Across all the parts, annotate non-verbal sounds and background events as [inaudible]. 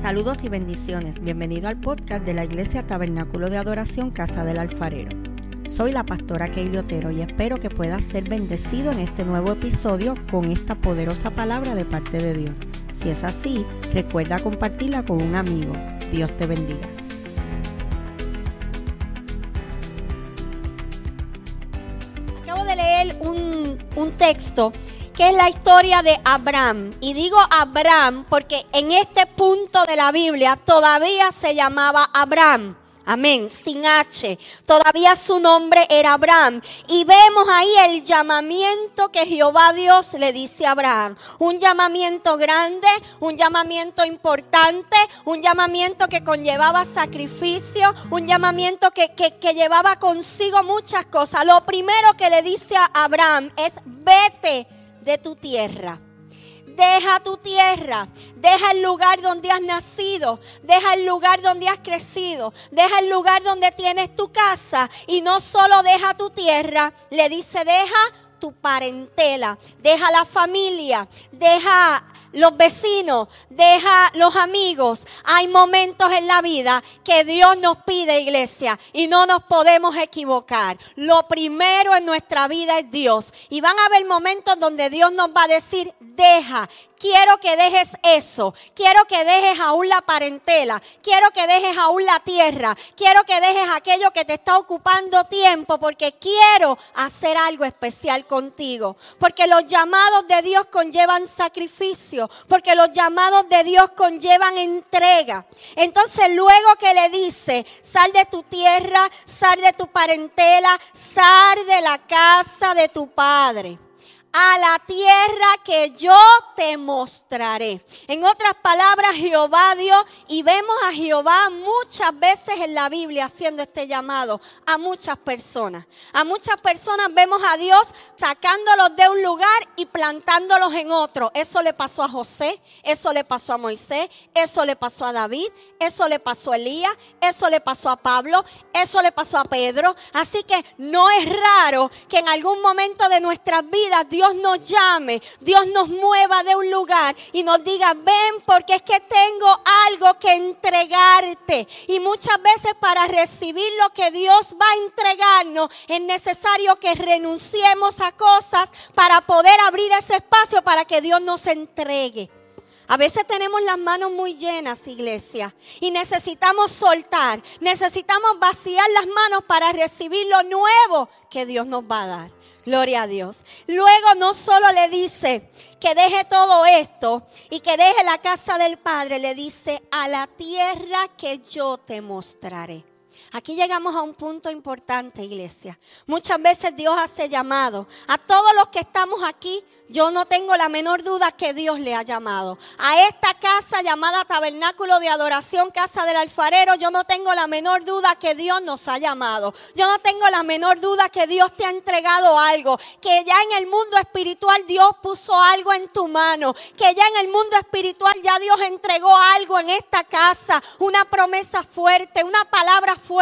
Saludos y bendiciones. Bienvenido al podcast de la Iglesia Tabernáculo de Adoración Casa del Alfarero. Soy la pastora Keili Otero y espero que puedas ser bendecido en este nuevo episodio con esta poderosa palabra de parte de Dios. Si es así, recuerda compartirla con un amigo. Dios te bendiga. Acabo de leer un, un texto que es la historia de Abraham. Y digo Abraham porque en este punto de la Biblia todavía se llamaba Abraham. Amén, sin H. Todavía su nombre era Abraham. Y vemos ahí el llamamiento que Jehová Dios le dice a Abraham. Un llamamiento grande, un llamamiento importante, un llamamiento que conllevaba sacrificio, un llamamiento que, que, que llevaba consigo muchas cosas. Lo primero que le dice a Abraham es, vete de tu tierra. Deja tu tierra, deja el lugar donde has nacido, deja el lugar donde has crecido, deja el lugar donde tienes tu casa y no solo deja tu tierra, le dice deja tu parentela, deja la familia, deja los vecinos, deja los amigos. Hay momentos en la vida que Dios nos pide, iglesia, y no nos podemos equivocar. Lo primero en nuestra vida es Dios. Y van a haber momentos donde Dios nos va a decir, deja, quiero que dejes eso, quiero que dejes aún la parentela, quiero que dejes aún la tierra, quiero que dejes aquello que te está ocupando tiempo porque quiero hacer algo especial contigo, porque los llamados de Dios conllevan sacrificio, porque los llamados de Dios conllevan entrega. Entonces luego que le dice, sal de tu tierra, sal de tu parentela, sal de la casa de tu padre a la tierra que yo te mostraré. En otras palabras, Jehová Dios, y vemos a Jehová muchas veces en la Biblia haciendo este llamado a muchas personas. A muchas personas vemos a Dios sacándolos de un lugar y plantándolos en otro. Eso le pasó a José, eso le pasó a Moisés, eso le pasó a David, eso le pasó a Elías, eso le pasó a Pablo, eso le pasó a Pedro. Así que no es raro que en algún momento de nuestras vidas Dios Dios nos llame, Dios nos mueva de un lugar y nos diga, ven porque es que tengo algo que entregarte. Y muchas veces para recibir lo que Dios va a entregarnos es necesario que renunciemos a cosas para poder abrir ese espacio para que Dios nos entregue. A veces tenemos las manos muy llenas, iglesia, y necesitamos soltar, necesitamos vaciar las manos para recibir lo nuevo que Dios nos va a dar. Gloria a Dios. Luego no solo le dice que deje todo esto y que deje la casa del Padre, le dice a la tierra que yo te mostraré. Aquí llegamos a un punto importante, iglesia. Muchas veces Dios hace llamado. A todos los que estamos aquí, yo no tengo la menor duda que Dios le ha llamado. A esta casa llamada Tabernáculo de Adoración, Casa del Alfarero, yo no tengo la menor duda que Dios nos ha llamado. Yo no tengo la menor duda que Dios te ha entregado algo. Que ya en el mundo espiritual Dios puso algo en tu mano. Que ya en el mundo espiritual ya Dios entregó algo en esta casa. Una promesa fuerte, una palabra fuerte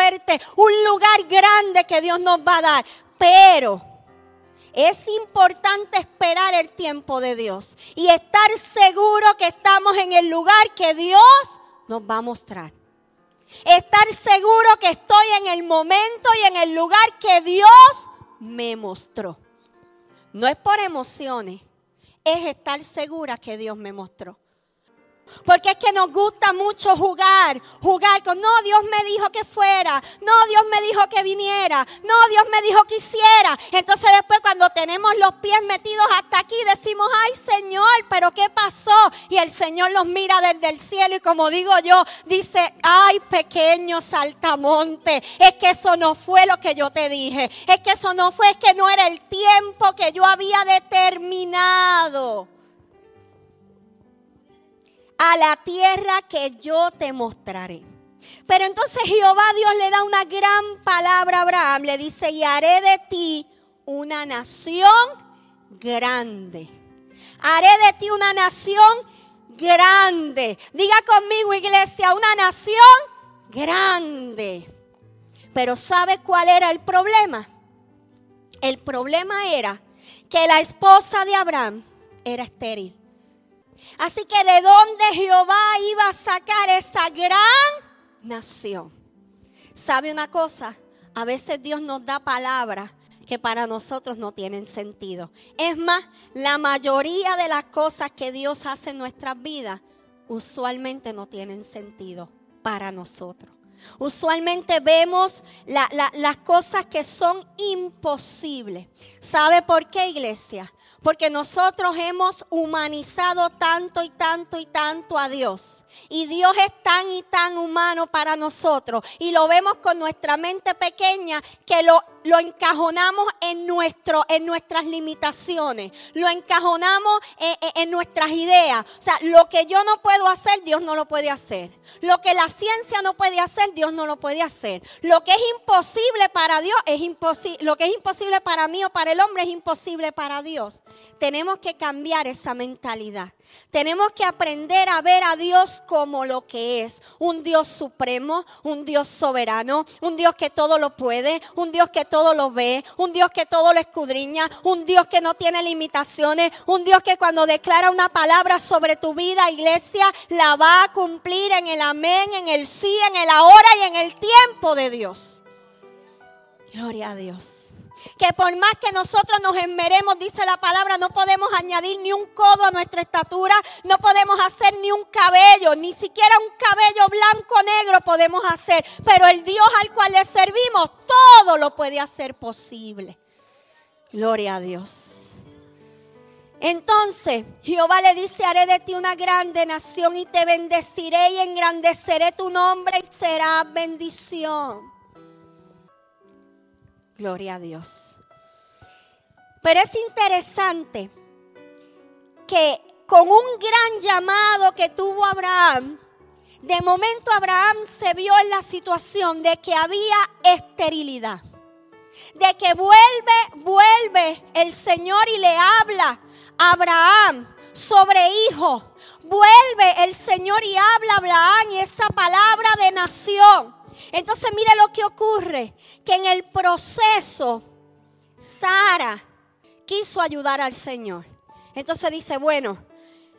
un lugar grande que Dios nos va a dar. Pero es importante esperar el tiempo de Dios y estar seguro que estamos en el lugar que Dios nos va a mostrar. Estar seguro que estoy en el momento y en el lugar que Dios me mostró. No es por emociones, es estar segura que Dios me mostró. Porque es que nos gusta mucho jugar, jugar con, no, Dios me dijo que fuera, no, Dios me dijo que viniera, no, Dios me dijo que hiciera. Entonces después cuando tenemos los pies metidos hasta aquí decimos, ay Señor, pero ¿qué pasó? Y el Señor los mira desde el cielo y como digo yo, dice, ay pequeño saltamonte, es que eso no fue lo que yo te dije, es que eso no fue, es que no era el tiempo que yo había determinado a la tierra que yo te mostraré. Pero entonces Jehová Dios le da una gran palabra a Abraham, le dice, y haré de ti una nación grande. Haré de ti una nación grande. Diga conmigo, iglesia, una nación grande. Pero ¿sabe cuál era el problema? El problema era que la esposa de Abraham era estéril. Así que de dónde Jehová iba a sacar esa gran nación. ¿Sabe una cosa? A veces Dios nos da palabras que para nosotros no tienen sentido. Es más, la mayoría de las cosas que Dios hace en nuestras vidas usualmente no tienen sentido para nosotros. Usualmente vemos las cosas que son imposibles. ¿Sabe por qué, iglesia? Porque nosotros hemos humanizado tanto y tanto y tanto a Dios. Y Dios es tan y tan humano para nosotros. Y lo vemos con nuestra mente pequeña que lo, lo encajonamos en, nuestro, en nuestras limitaciones. Lo encajonamos en, en nuestras ideas. O sea, lo que yo no puedo hacer, Dios no lo puede hacer. Lo que la ciencia no puede hacer, Dios no lo puede hacer. Lo que es imposible para Dios es imposible. Lo que es imposible para mí o para el hombre es imposible para Dios. Tenemos que cambiar esa mentalidad. Tenemos que aprender a ver a Dios como lo que es. Un Dios supremo, un Dios soberano, un Dios que todo lo puede, un Dios que todo lo ve, un Dios que todo lo escudriña, un Dios que no tiene limitaciones, un Dios que cuando declara una palabra sobre tu vida, iglesia, la va a cumplir en el amén, en el sí, en el ahora y en el tiempo de Dios. Gloria a Dios que por más que nosotros nos esmeremos, dice la palabra, no podemos añadir ni un codo a nuestra estatura, no podemos hacer ni un cabello, ni siquiera un cabello blanco o negro podemos hacer, pero el Dios al cual le servimos todo lo puede hacer posible. Gloria a Dios. Entonces Jehová le dice, haré de ti una grande nación y te bendeciré y engrandeceré tu nombre y será bendición. Gloria a Dios. Pero es interesante que con un gran llamado que tuvo Abraham, de momento Abraham se vio en la situación de que había esterilidad. De que vuelve, vuelve el Señor y le habla a Abraham sobre hijo. Vuelve el Señor y habla a Abraham y esa palabra de nación. Entonces mire lo que ocurre, que en el proceso Sara quiso ayudar al Señor. Entonces dice, bueno,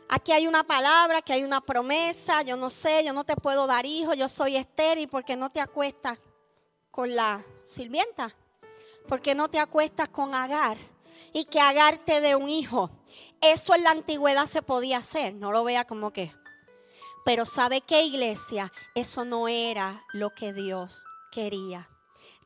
aquí hay una palabra, aquí hay una promesa, yo no sé, yo no te puedo dar hijo, yo soy estéril porque no te acuestas con la sirvienta, porque no te acuestas con Agar y que Agar te dé un hijo. Eso en la antigüedad se podía hacer, no lo vea como que pero ¿sabe qué iglesia? Eso no era lo que Dios quería.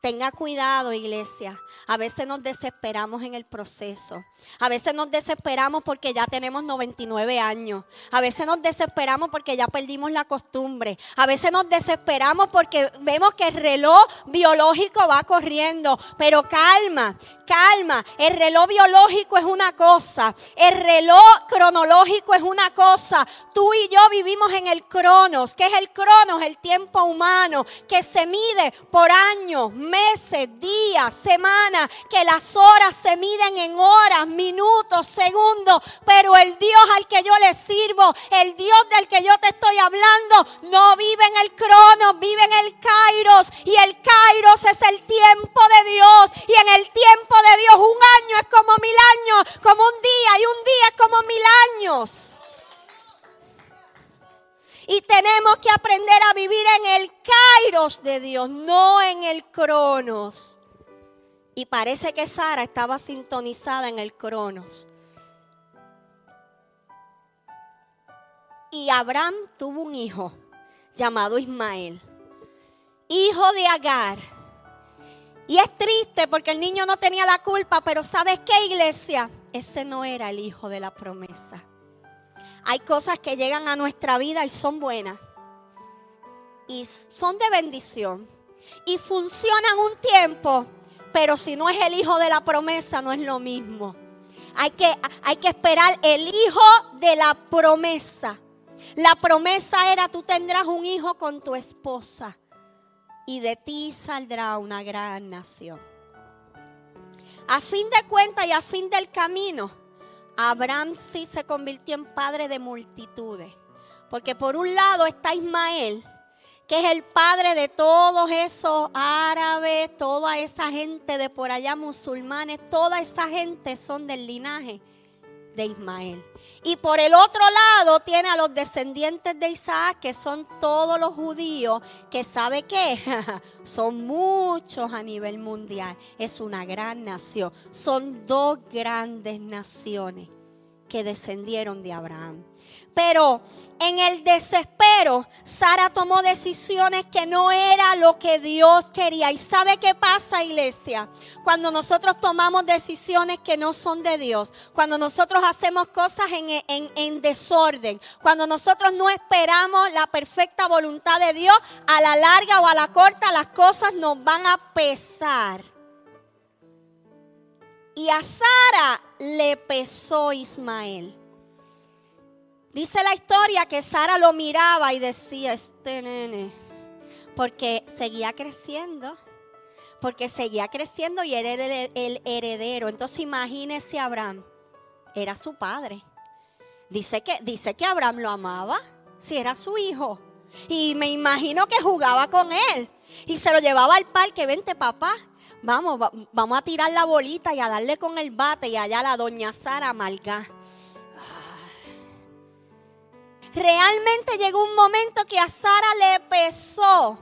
Tenga cuidado, iglesia. A veces nos desesperamos en el proceso. A veces nos desesperamos porque ya tenemos 99 años. A veces nos desesperamos porque ya perdimos la costumbre. A veces nos desesperamos porque vemos que el reloj biológico va corriendo. Pero calma, calma. El reloj biológico es una cosa. El reloj cronológico es una cosa. Tú y yo vivimos en el cronos. ¿Qué es el cronos? El tiempo humano que se mide por años, meses, días, semanas. Que las horas se miden en horas, minutos, segundos. Pero el Dios al que yo le sirvo, el Dios del que yo te estoy hablando, no vive en el cronos, vive en el kairos. Y el kairos es el tiempo de Dios. Y en el tiempo de Dios un año es como mil años, como un día. Y un día es como mil años. Y tenemos que aprender a vivir en el kairos de Dios, no en el cronos. Y parece que Sara estaba sintonizada en el cronos. Y Abraham tuvo un hijo llamado Ismael, hijo de Agar. Y es triste porque el niño no tenía la culpa, pero ¿sabes qué iglesia? Ese no era el hijo de la promesa. Hay cosas que llegan a nuestra vida y son buenas. Y son de bendición. Y funcionan un tiempo, pero si no es el hijo de la promesa, no es lo mismo. Hay que, hay que esperar el hijo de la promesa. La promesa era, tú tendrás un hijo con tu esposa y de ti saldrá una gran nación. A fin de cuentas y a fin del camino, Abraham sí se convirtió en padre de multitudes. Porque por un lado está Ismael, que es el padre de todos esos árabes, toda esa gente de por allá musulmanes, toda esa gente son del linaje de Ismael. Y por el otro lado tiene a los descendientes de Isaac, que son todos los judíos, que sabe que [laughs] son muchos a nivel mundial. Es una gran nación. Son dos grandes naciones que descendieron de Abraham. Pero en el desespero, Sara tomó decisiones que no era lo que Dios quería. ¿Y sabe qué pasa, iglesia? Cuando nosotros tomamos decisiones que no son de Dios, cuando nosotros hacemos cosas en, en desorden, cuando nosotros no esperamos la perfecta voluntad de Dios, a la larga o a la corta las cosas nos van a pesar. Y a Sara le pesó Ismael. Dice la historia que Sara lo miraba y decía, este nene, porque seguía creciendo, porque seguía creciendo y era el heredero. Entonces imagínese Abraham, era su padre. Dice que, dice que Abraham lo amaba, si era su hijo. Y me imagino que jugaba con él. Y se lo llevaba al parque, vente papá, vamos, vamos a tirar la bolita y a darle con el bate. Y allá la doña Sara amarga realmente llegó un momento que a Sara le pesó,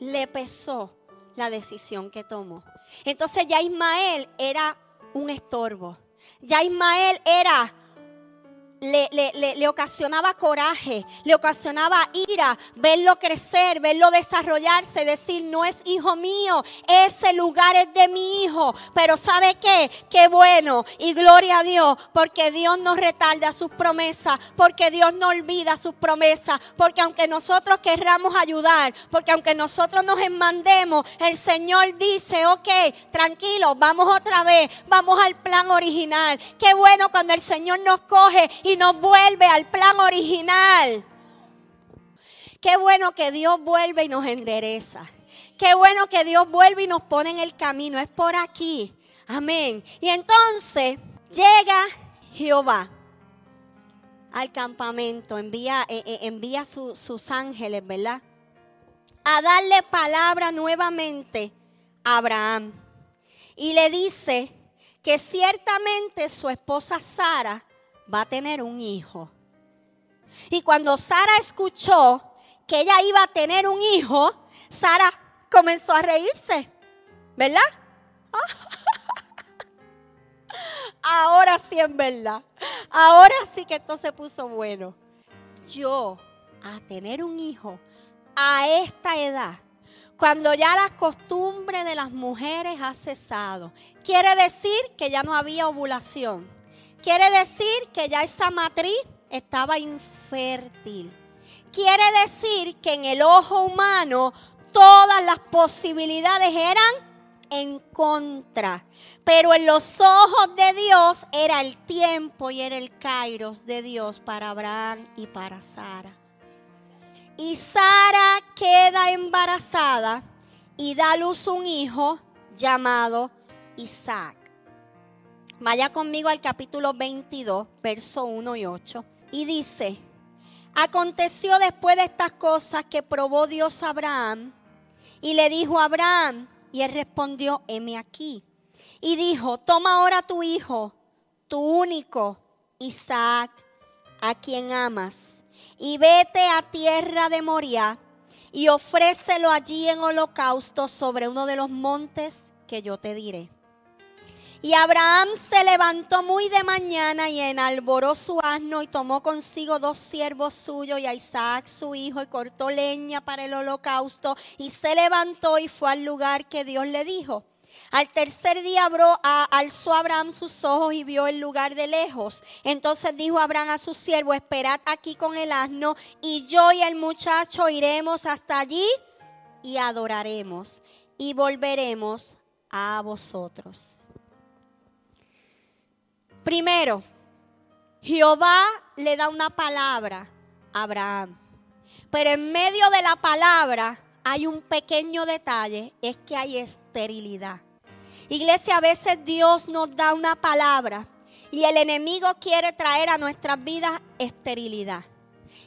le pesó la decisión que tomó. Entonces ya Ismael era un estorbo. Ya Ismael era le, ocasionaba coraje, le ocasionaba ira, verlo crecer, verlo desarrollarse, decir, no es hijo mío, ese lugar es de mi hijo. Pero ¿sabe qué? Qué bueno y gloria a Dios, porque Dios no retarda sus promesas, porque Dios no olvida sus promesas, porque aunque nosotros querramos ayudar, porque aunque nosotros nos enmandemos, el Señor dice, ok, tranquilo, vamos otra vez, vamos al plan original. Qué bueno cuando el Señor nos coge nos vuelve al plan original. Qué bueno que Dios vuelve y nos endereza. Qué bueno que Dios vuelve y nos pone en el camino. Es por aquí. Amén. Y entonces llega Jehová al campamento, envía, eh, eh, envía sus ángeles, ¿verdad? A darle palabra nuevamente a Abraham. Y le dice que ciertamente su esposa Sara va a tener un hijo. Y cuando Sara escuchó que ella iba a tener un hijo, Sara comenzó a reírse, ¿verdad? [laughs] Ahora sí es verdad. Ahora sí que esto se puso bueno. Yo a tener un hijo a esta edad, cuando ya la costumbre de las mujeres ha cesado, quiere decir que ya no había ovulación Quiere decir que ya esa matriz estaba infértil. Quiere decir que en el ojo humano todas las posibilidades eran en contra. Pero en los ojos de Dios era el tiempo y era el kairos de Dios para Abraham y para Sara. Y Sara queda embarazada y da luz un hijo llamado Isaac. Vaya conmigo al capítulo 22, verso 1 y 8. Y dice, aconteció después de estas cosas que probó Dios a Abraham y le dijo a Abraham, y él respondió, heme aquí. Y dijo, toma ahora tu hijo, tu único, Isaac, a quien amas, y vete a tierra de Moria y ofrécelo allí en holocausto sobre uno de los montes que yo te diré. Y Abraham se levantó muy de mañana y enalboró su asno y tomó consigo dos siervos suyos y a Isaac su hijo y cortó leña para el holocausto y se levantó y fue al lugar que Dios le dijo. Al tercer día abrió, alzó Abraham sus ojos y vio el lugar de lejos. Entonces dijo Abraham a su siervo, esperad aquí con el asno y yo y el muchacho iremos hasta allí y adoraremos y volveremos a vosotros. Primero, Jehová le da una palabra a Abraham. Pero en medio de la palabra hay un pequeño detalle, es que hay esterilidad. Iglesia, a veces Dios nos da una palabra y el enemigo quiere traer a nuestras vidas esterilidad.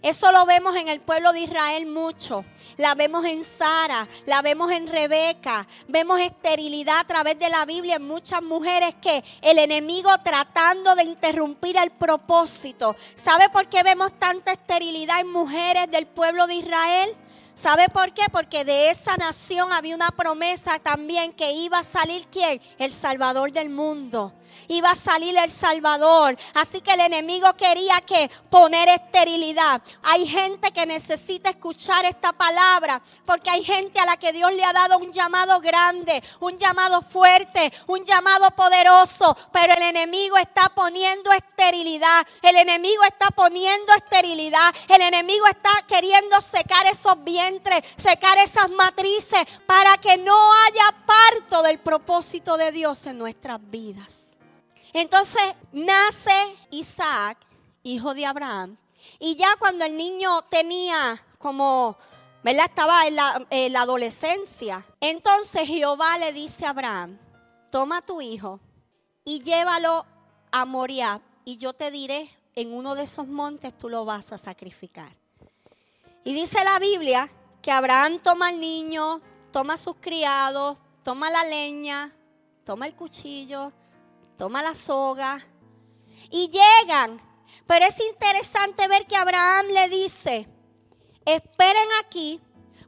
Eso lo vemos en el pueblo de Israel mucho. La vemos en Sara, la vemos en Rebeca. Vemos esterilidad a través de la Biblia en muchas mujeres que el enemigo tratando de interrumpir el propósito. ¿Sabe por qué vemos tanta esterilidad en mujeres del pueblo de Israel? ¿Sabe por qué? Porque de esa nación había una promesa también que iba a salir quién? El Salvador del mundo iba a salir el Salvador. Así que el enemigo quería que poner esterilidad. Hay gente que necesita escuchar esta palabra porque hay gente a la que Dios le ha dado un llamado grande, un llamado fuerte, un llamado poderoso, pero el enemigo está poniendo esterilidad. El enemigo está poniendo esterilidad. El enemigo está queriendo secar esos vientres, secar esas matrices para que no haya parto del propósito de Dios en nuestras vidas. Entonces nace Isaac, hijo de Abraham, y ya cuando el niño tenía como, ¿verdad? Estaba en la, adolescencia, entonces Jehová le dice a Abraham, toma tu hijo y llévalo a Moriah y yo te diré, en uno de esos montes tú lo vas a sacrificar. Y dice la Biblia que Abraham toma al niño, toma a sus criados, toma la leña, toma el cuchillo, toma la soga y llegan. Pero es interesante ver que Abraham le dice, esperen aquí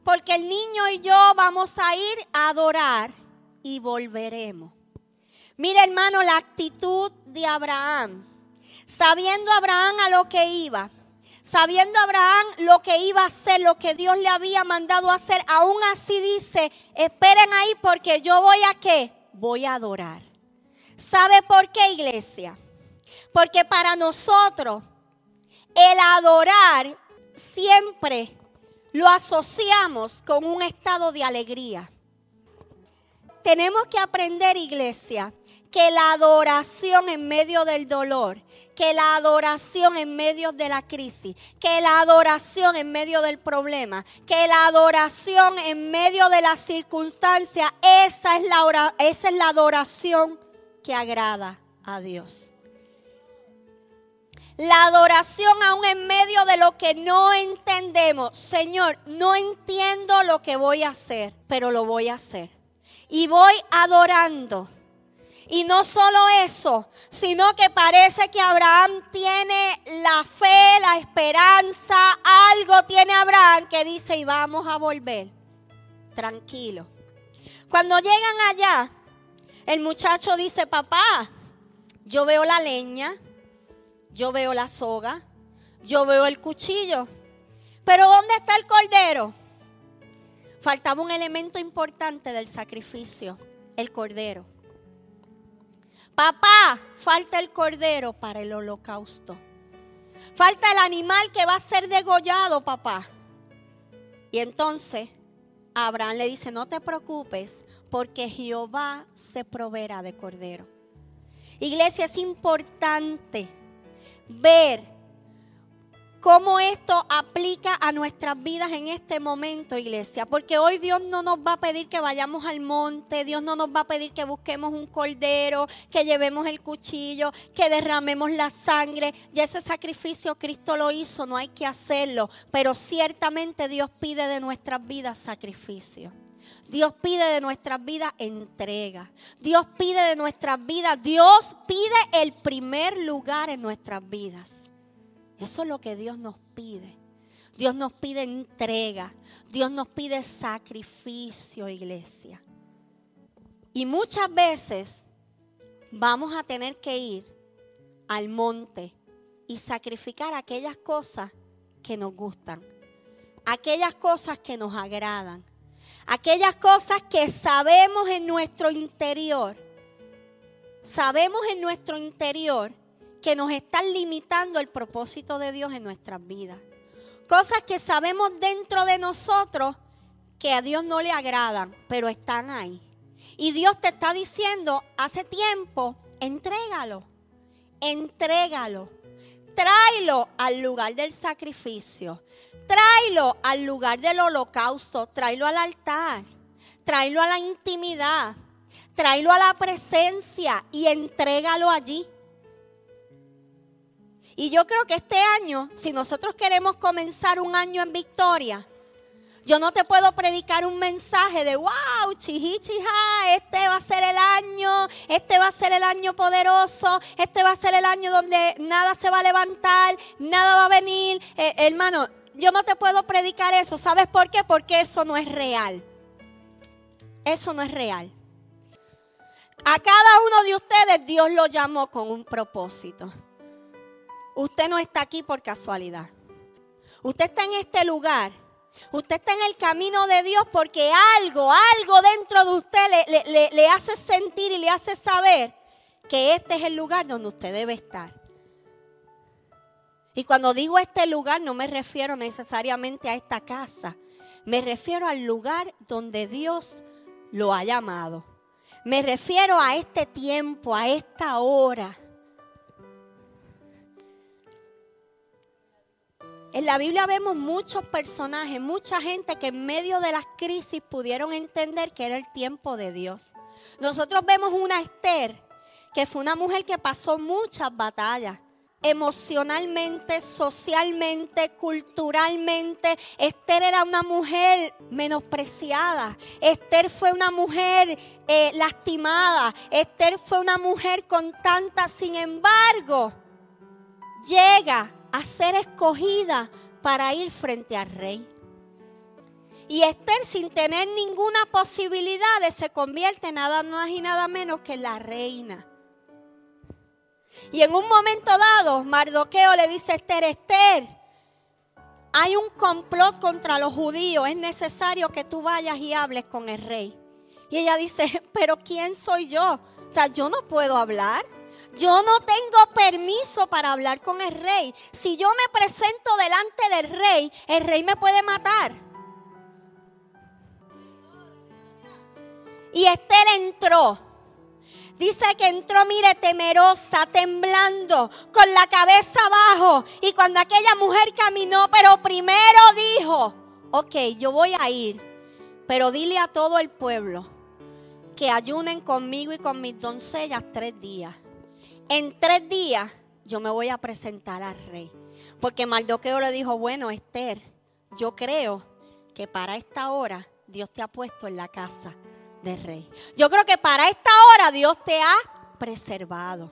porque el niño y yo vamos a ir a adorar y volveremos. Mira hermano la actitud de Abraham. Sabiendo Abraham a lo que iba, sabiendo Abraham lo que iba a hacer, lo que Dios le había mandado hacer, aún así dice, esperen ahí porque yo voy a qué? Voy a adorar. ¿Sabe por qué, iglesia? Porque para nosotros el adorar siempre lo asociamos con un estado de alegría. Tenemos que aprender, iglesia, que la adoración en medio del dolor, que la adoración en medio de la crisis, que la adoración en medio del problema, que la adoración en medio de la circunstancia, esa es la, esa es la adoración que agrada a Dios. La adoración aún en medio de lo que no entendemos. Señor, no entiendo lo que voy a hacer, pero lo voy a hacer. Y voy adorando. Y no solo eso, sino que parece que Abraham tiene la fe, la esperanza, algo tiene Abraham que dice y vamos a volver. Tranquilo. Cuando llegan allá, el muchacho dice, papá, yo veo la leña, yo veo la soga, yo veo el cuchillo, pero ¿dónde está el cordero? Faltaba un elemento importante del sacrificio, el cordero. Papá, falta el cordero para el holocausto. Falta el animal que va a ser degollado, papá. Y entonces Abraham le dice, no te preocupes, porque Jehová se proveerá de cordero. Iglesia, es importante ver cómo esto aplica a nuestras vidas en este momento, iglesia. Porque hoy Dios no nos va a pedir que vayamos al monte, Dios no nos va a pedir que busquemos un cordero, que llevemos el cuchillo, que derramemos la sangre. Y ese sacrificio Cristo lo hizo, no hay que hacerlo. Pero ciertamente Dios pide de nuestras vidas sacrificio. Dios pide de nuestras vidas entrega. Dios pide de nuestras vidas. Dios pide el primer lugar en nuestras vidas. Eso es lo que Dios nos pide. Dios nos pide entrega. Dios nos pide sacrificio, iglesia. Y muchas veces vamos a tener que ir al monte y sacrificar aquellas cosas que nos gustan, aquellas cosas que nos agradan, aquellas cosas que sabemos en nuestro interior, sabemos en nuestro interior que nos están limitando el propósito de Dios en nuestras vidas. Cosas que sabemos dentro de nosotros que a Dios no le agradan, pero están ahí. Y Dios te está diciendo, hace tiempo, entrégalo, entrégalo, tráelo al lugar del sacrificio. Tráelo al lugar del holocausto, tráelo al altar, tráelo a la intimidad, tráelo a la presencia y entrégalo allí. Y yo creo que este año, si nosotros queremos comenzar un año en victoria, yo no te puedo predicar un mensaje de, wow, chiji, chija, este va a ser el año, este va a ser el año poderoso, este va a ser el año donde nada se va a levantar, nada va a venir. Eh, hermano, yo no te puedo predicar eso. ¿Sabes por qué? Porque eso no es real. Eso no es real. A cada uno de ustedes Dios lo llamó con un propósito. Usted no está aquí por casualidad. Usted está en este lugar. Usted está en el camino de Dios porque algo, algo dentro de usted le, hace sentir y le hace saber que este es el lugar donde usted debe estar. Y cuando digo este lugar no me refiero necesariamente a esta casa. Me refiero al lugar donde Dios lo ha llamado. Me refiero a este tiempo, a esta hora. En la Biblia vemos muchos personajes, mucha gente que en medio de las crisis pudieron entender que era el tiempo de Dios. Nosotros vemos una Esther que fue una mujer que pasó muchas batallas emocionalmente, socialmente, culturalmente. Esther era una mujer menospreciada. Esther fue una mujer eh, lastimada. Esther fue una mujer con tanta, sin embargo, llega a ser escogida para ir frente al rey. Y Esther, sin tener ninguna posibilidad, se convierte nada más y nada menos que la reina. Y en un momento dado, Mardoqueo le dice a Esther, Esther, hay un complot contra los judíos, es necesario que tú vayas y hables con el rey. Y ella dice, pero ¿quién soy yo? O sea, yo no puedo hablar. Yo no tengo permiso para hablar con el rey. Si yo me presento delante del rey, el rey me puede matar. Y Esther entró Dice que entró, mire, temerosa, temblando, con la cabeza abajo. Y cuando aquella mujer caminó, pero primero dijo, ok, yo voy a ir, pero dile a todo el pueblo que ayunen conmigo y con mis doncellas tres días. En tres días yo me voy a presentar al rey. Porque Mardoqueo le dijo, bueno, Esther, yo creo que para esta hora Dios te ha puesto en la casa de rey. Yo creo que para esta hora Dios te ha preservado.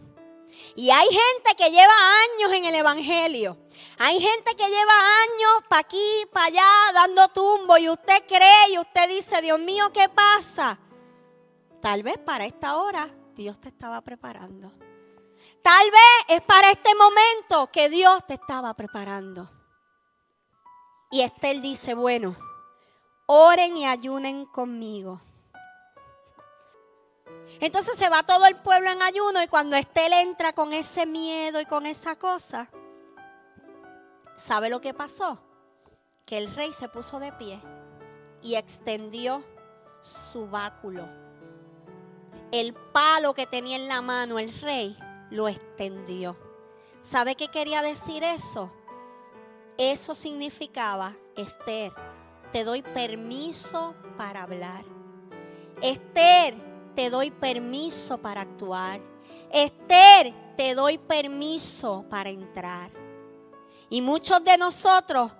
Y hay gente que lleva años en el Evangelio. Hay gente que lleva años para aquí, para allá, dando tumbo. Y usted cree y usted dice, Dios mío, ¿qué pasa? Tal vez para esta hora Dios te estaba preparando. Tal vez es para este momento que Dios te estaba preparando. Y Estel dice, bueno, oren y ayunen conmigo. Entonces se va todo el pueblo en ayuno y cuando Estel entra con ese miedo y con esa cosa, ¿sabe lo que pasó? Que el rey se puso de pie y extendió su báculo. El palo que tenía en la mano el rey lo extendió. ¿Sabe qué quería decir eso? Eso significaba, Esther, te doy permiso para hablar. Esther, te doy permiso para actuar. Esther, te doy permiso para entrar. Y muchos de nosotros,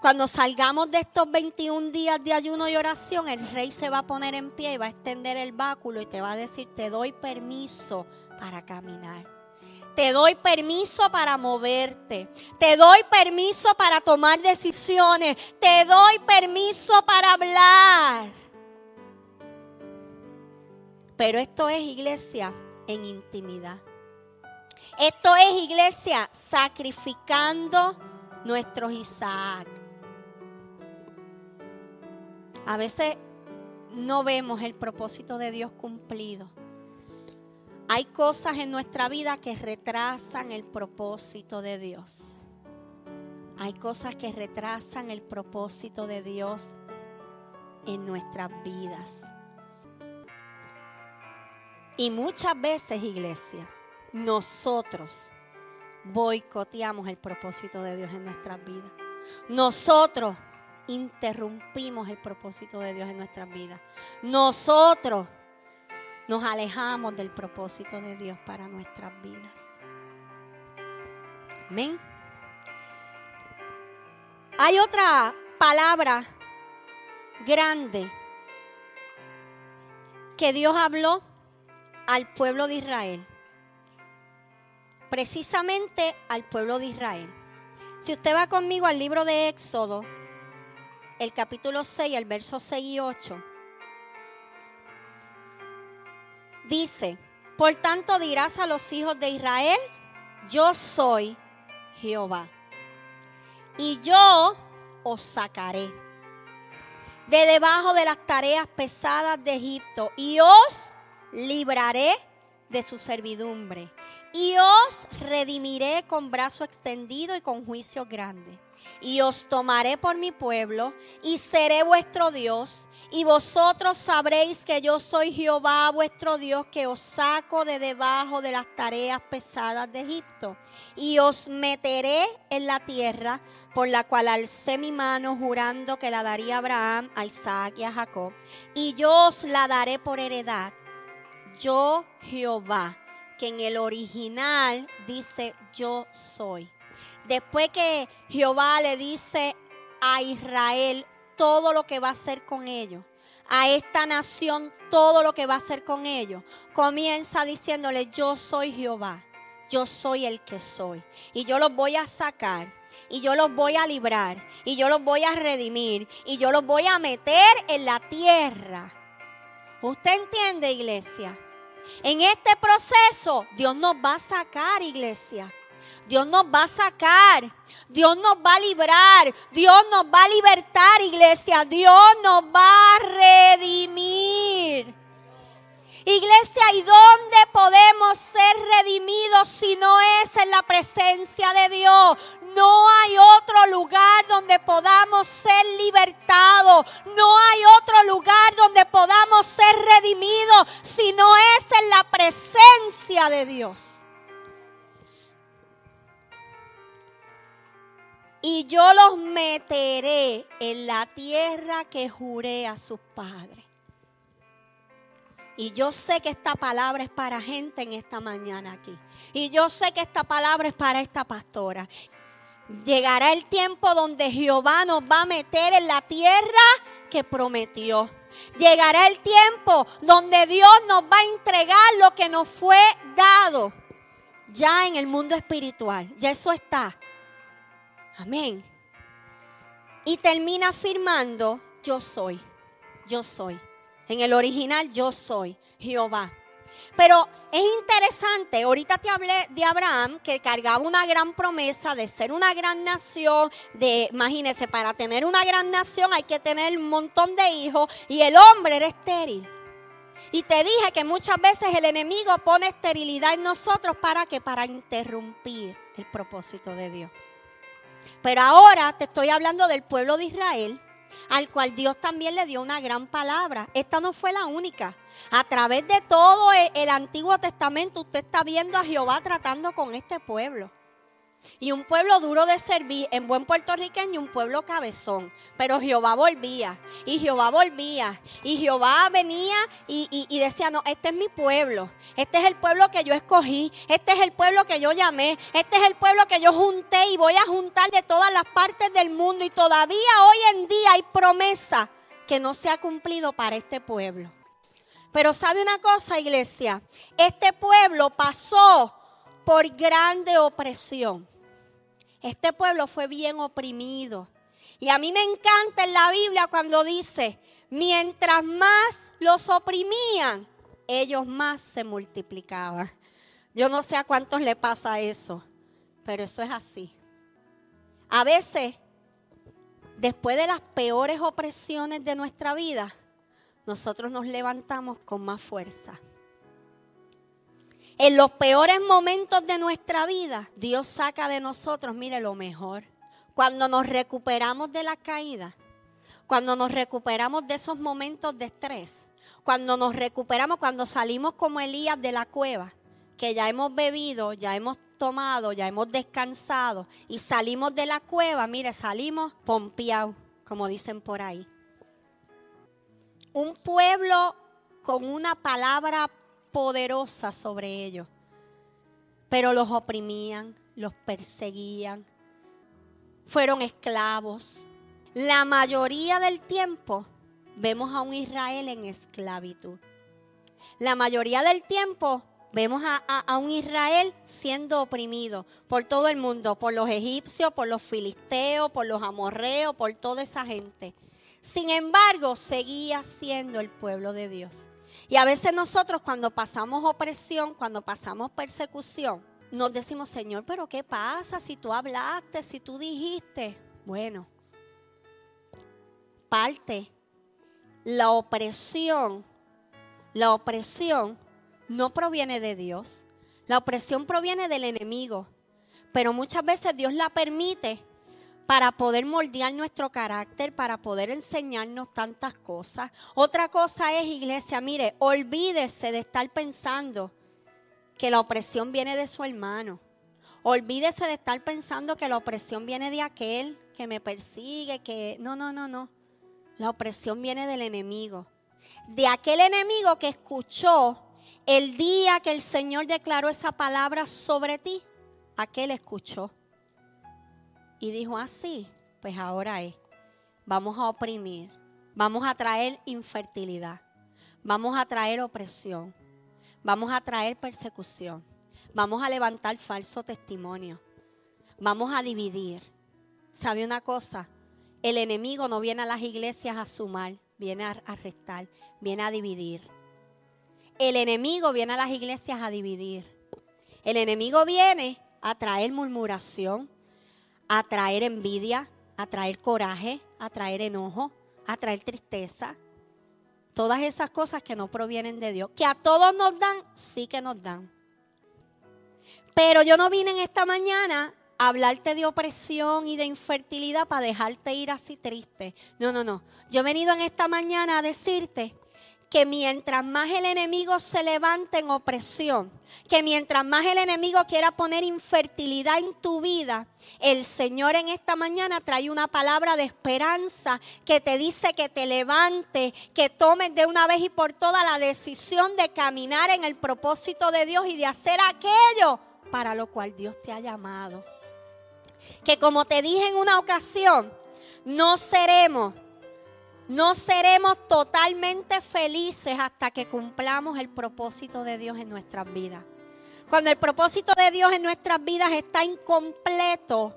cuando salgamos de estos 21 días de ayuno y oración, el rey se va a poner en pie y va a extender el báculo y te va a decir, te doy permiso para caminar. Te doy permiso para moverte. Te doy permiso para tomar decisiones. Te doy permiso para hablar. Pero esto es iglesia en intimidad. Esto es iglesia sacrificando nuestros Isaac. A veces no vemos el propósito de Dios cumplido. Hay cosas en nuestra vida que retrasan el propósito de Dios. Hay cosas que retrasan el propósito de Dios en nuestras vidas. Y muchas veces, iglesia, nosotros boicoteamos el propósito de Dios en nuestras vidas. Nosotros interrumpimos el propósito de Dios en nuestras vidas. Nosotros nos alejamos del propósito de Dios para nuestras vidas. Amén. Hay otra palabra grande que Dios habló al pueblo de Israel. Precisamente al pueblo de Israel. Si usted va conmigo al libro de Éxodo, el capítulo 6, el verso 6 y 8, dice, por tanto dirás a los hijos de Israel, yo soy Jehová. Y yo os sacaré de debajo de las tareas pesadas de Egipto y os libraré de su servidumbre y os redimiré con brazo extendido y con juicio grande. Y os tomaré por mi pueblo y seré vuestro Dios. Y vosotros sabréis que yo soy Jehová vuestro Dios que os saco de debajo de las tareas pesadas de Egipto. Y os meteré en la tierra por la cual alcé mi mano jurando que la daría a Abraham, a Isaac y a Jacob. Y yo os la daré por heredad. Yo Jehová que en el original dice yo soy. Después que Jehová le dice a Israel todo lo que va a hacer con ellos, a esta nación todo lo que va a hacer con ellos, comienza diciéndole yo soy Jehová, yo soy el que soy. Y yo los voy a sacar y yo los voy a librar y yo los voy a redimir y yo los voy a meter en la tierra. ¿Usted entiende, iglesia? En este proceso Dios nos va a sacar, iglesia. Dios nos va a sacar. Dios nos va a librar. Dios nos va a libertar, iglesia. Dios nos va a redimir. Iglesia, ¿y dónde podemos ser redimidos si no es en la presencia de Dios? No hay otro lugar donde podamos ser libertados. No hay otro lugar donde podamos ser redimidos si no es en la presencia de Dios. Y yo los meteré en la tierra que juré a sus padres. Y yo sé que esta palabra es para gente en esta mañana aquí. Y yo sé que esta palabra es para esta pastora. Llegará el tiempo donde Jehová nos va a meter en la tierra que prometió. Llegará el tiempo donde Dios nos va a entregar lo que nos fue dado. Ya en el mundo espiritual. Ya eso está. Amén. Y termina afirmando, yo soy. Yo soy. En el original yo soy Jehová. Pero es interesante, ahorita te hablé de Abraham que cargaba una gran promesa de ser una gran nación, de, imagínese, para tener una gran nación hay que tener un montón de hijos y el hombre era estéril. Y te dije que muchas veces el enemigo pone esterilidad en nosotros para que para interrumpir el propósito de Dios. Pero ahora te estoy hablando del pueblo de Israel al cual Dios también le dio una gran palabra. Esta no fue la única. A través de todo el, Antiguo Testamento usted está viendo a Jehová tratando con este pueblo. Y un pueblo duro de servir, en buen puertorriqueño, un pueblo cabezón. Pero Jehová volvía, y Jehová volvía, y Jehová venía y, y, decía, no, este es mi pueblo, este es el pueblo que yo escogí, este es el pueblo que yo llamé, este es el pueblo que yo junté y voy a juntar de todas las partes del mundo. Y todavía hoy en día hay promesa que no se ha cumplido para este pueblo. Pero sabe una cosa, iglesia, este pueblo pasó por grande opresión. Este pueblo fue bien oprimido. Y a mí me encanta en la Biblia cuando dice, mientras más los oprimían, ellos más se multiplicaban. Yo no sé a cuántos le pasa eso, pero eso es así. A veces, después de las peores opresiones de nuestra vida, nosotros nos levantamos con más fuerza. En los peores momentos de nuestra vida, Dios saca de nosotros, mire, lo mejor. Cuando nos recuperamos de la caída, cuando nos recuperamos de esos momentos de estrés, cuando nos recuperamos, cuando salimos como Elías de la cueva, que ya hemos bebido, ya hemos tomado, ya hemos descansado y salimos de la cueva, mire, salimos pompeados, como dicen por ahí. Un pueblo con una palabra poderosa sobre ellos. Pero los oprimían, los perseguían, fueron esclavos. La mayoría del tiempo vemos a un Israel en esclavitud. La mayoría del tiempo vemos a, un Israel siendo oprimido por todo el mundo, por los egipcios, por los filisteos, por los amorreos, por toda esa gente. Sin embargo, seguía siendo el pueblo de Dios. Y a veces nosotros cuando pasamos opresión, cuando pasamos persecución, nos decimos, Señor, pero ¿qué pasa si tú hablaste, si tú dijiste? Bueno, parte, la opresión, la opresión no proviene de Dios. La opresión proviene del enemigo. Pero muchas veces Dios la permite para poder moldear nuestro carácter, para poder enseñarnos tantas cosas. Otra cosa es, iglesia, mire, olvídese de estar pensando que la opresión viene de su hermano. Olvídese de estar pensando que la opresión viene de aquel que me persigue, que... No, no, no, no. La opresión viene del enemigo. De aquel enemigo que escuchó el día que el Señor declaró esa palabra sobre ti, aquel escuchó. Y dijo así, pues ahora es, vamos a oprimir, vamos a traer infertilidad, vamos a traer opresión, vamos a traer persecución, vamos a levantar falso testimonio, vamos a dividir. ¿Sabe una cosa? El enemigo no viene a las iglesias a sumar, viene a arrestar, viene a dividir. El enemigo viene a las iglesias a dividir. El enemigo viene a traer murmuración, a traer envidia, a traer coraje, a traer enojo, a traer tristeza. Todas esas cosas que no provienen de Dios. Que a todos nos dan, sí que nos dan. Pero yo no vine en esta mañana a hablarte de opresión y de infertilidad para dejarte ir así triste. No, no, no. Yo he venido en esta mañana a decirte que mientras más el enemigo se levante en opresión, que mientras más el enemigo quiera poner infertilidad en tu vida, el Señor en esta mañana trae una palabra de esperanza que te dice que te levante, que tomes de una vez y por todas la decisión de caminar en el propósito de Dios y de hacer aquello para lo cual Dios te ha llamado. Que como te dije en una ocasión, no seremos no seremos totalmente felices hasta que cumplamos el propósito de Dios en nuestras vidas. Cuando el propósito de Dios en nuestras vidas está incompleto,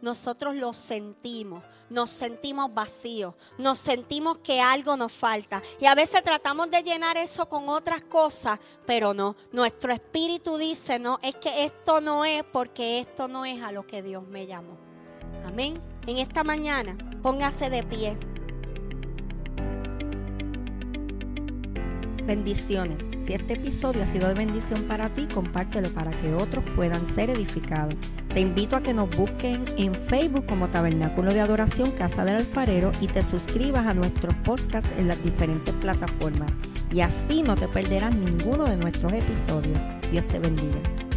nosotros lo sentimos, nos sentimos vacíos, nos sentimos que algo nos falta. Y a veces tratamos de llenar eso con otras cosas, pero no. Nuestro espíritu dice, no, es que esto no es porque esto no es a lo que Dios me llamó. Amén. En esta mañana, póngase de pie. Bendiciones. Si este episodio ha sido de bendición para ti, compártelo para que otros puedan ser edificados. Te invito a que nos busquen en Facebook como Tabernáculo de Adoración Casa del Alfarero y te suscribas a nuestros podcasts en las diferentes plataformas. Y así no te perderás ninguno de nuestros episodios. Dios te bendiga.